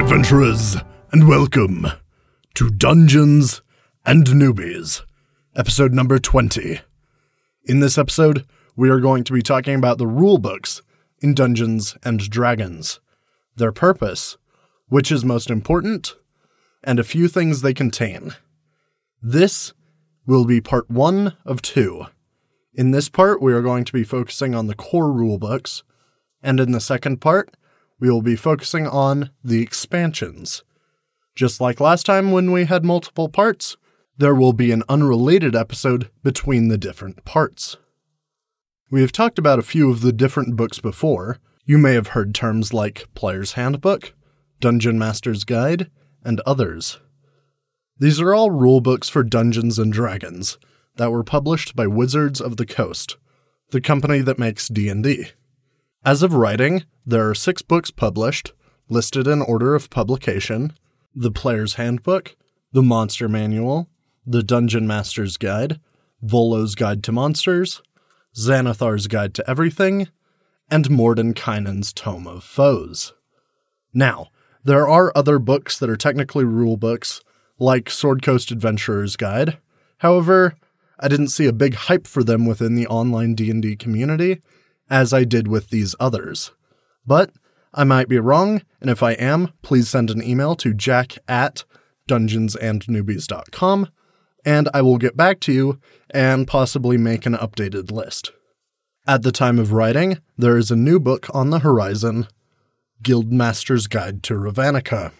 adventurers, and welcome to Dungeons and Newbies, episode number 20. In this episode, we are going to be talking about the rule books in Dungeons and Dragons, their purpose, which is most important, and a few things they contain. This will be part one of two. In this part, we are going to be focusing on the core rule books, and in the second part, we will be focusing on the expansions. Just like last time when we had multiple parts, there will be an unrelated episode between the different parts. We have talked about a few of the different books before. You may have heard terms like Player's Handbook, Dungeon Master's Guide, and others. These are all rule books for Dungeons and Dragons that were published by Wizards of the Coast, the company that makes D&D. As of writing, there are six books published, listed in order of publication The Player's Handbook, The Monster Manual, The Dungeon Master's Guide, Volo's Guide to Monsters, Xanathar's Guide to Everything, and Mordenkainen's Tome of Foes. Now, there are other books that are technically rule books, like Sword Coast Adventurer's Guide. However, I didn't see a big hype for them within the online D&D community, as I did with these others. But I might be wrong, and if I am, please send an email to jack at dungeonsandnewbies.com, and I will get back to you and possibly make an updated list. At the time of writing, there is a new book on the horizon Guildmaster's Guide to Ravnica.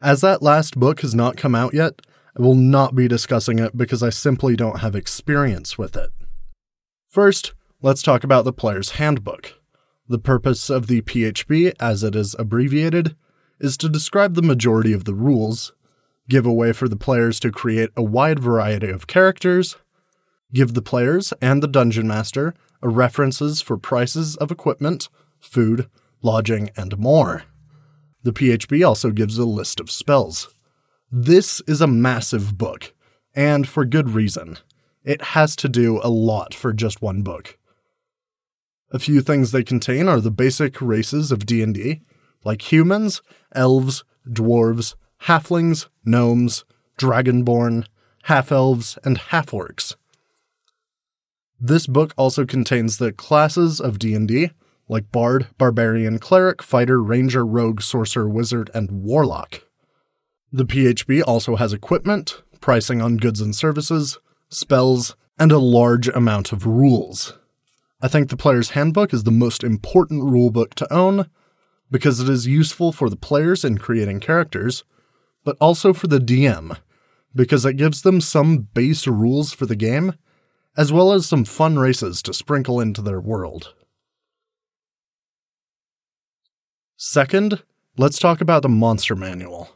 As that last book has not come out yet, I will not be discussing it because I simply don't have experience with it. First, let's talk about the player's handbook. The purpose of the PHB, as it is abbreviated, is to describe the majority of the rules, give a way for the players to create a wide variety of characters, give the players and the dungeon master references for prices of equipment, food, lodging, and more. The PHB also gives a list of spells. This is a massive book, and for good reason. It has to do a lot for just one book. A few things they contain are the basic races of D&D, like humans, elves, dwarves, halflings, gnomes, dragonborn, half-elves, and half-orcs. This book also contains the classes of D&D, like bard, barbarian, cleric, fighter, ranger, rogue, sorcerer, wizard, and warlock. The PHB also has equipment, pricing on goods and services, spells, and a large amount of rules. I think the player's handbook is the most important rulebook to own because it is useful for the players in creating characters, but also for the DM because it gives them some base rules for the game, as well as some fun races to sprinkle into their world. Second, let's talk about the monster manual.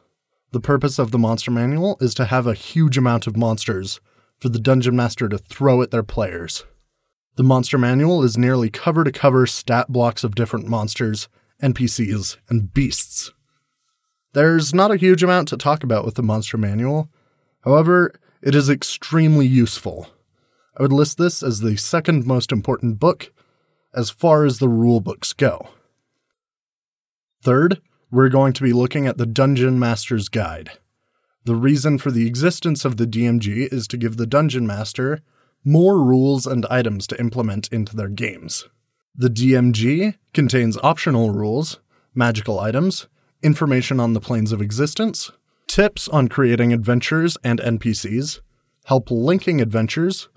The purpose of the monster manual is to have a huge amount of monsters for the dungeon master to throw at their players. The monster manual is nearly cover to cover stat blocks of different monsters, NPCs, and beasts. There's not a huge amount to talk about with the monster manual, however, it is extremely useful. I would list this as the second most important book as far as the rule books go. Third, we're going to be looking at the Dungeon Master's Guide. The reason for the existence of the DMG is to give the Dungeon Master more rules and items to implement into their games. The DMG contains optional rules, magical items, information on the planes of existence, tips on creating adventures and NPCs, help linking adventures,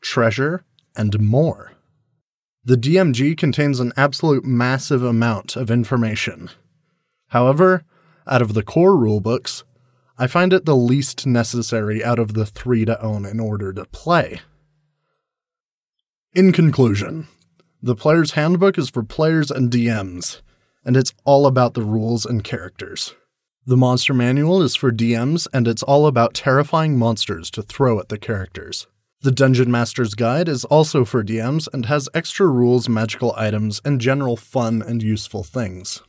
treasure, and more. The DMG contains an absolute massive amount of information. However, out of the core rulebooks, I find it the least necessary out of the three to own in order to play. In conclusion, the Player's Handbook is for players and DMs, and it's all about the rules and characters. The Monster Manual is for DMs, and it's all about terrifying monsters to throw at the characters. The Dungeon Master's Guide is also for DMs and has extra rules, magical items, and general fun and useful things.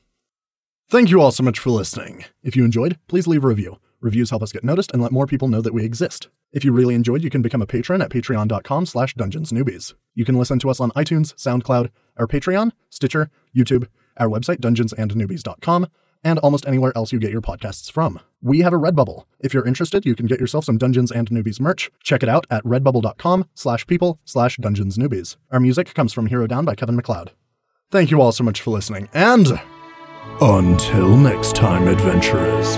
Thank you all so much for listening. If you enjoyed, please leave a review. Reviews help us get noticed and let more people know that we exist. If you really enjoyed, you can become a patron at patreon.com slash dungeonsnewbies. You can listen to us on iTunes, SoundCloud, our Patreon, Stitcher, YouTube, our website, dungeonsandnewbies.com, and almost anywhere else you get your podcasts from. We have a Redbubble. If you're interested, you can get yourself some Dungeons and Newbies merch. Check it out at redbubble.com slash people slash dungeons newbies. Our music comes from Hero Down by Kevin MacLeod. Thank you all so much for listening, and until next time, adventurers.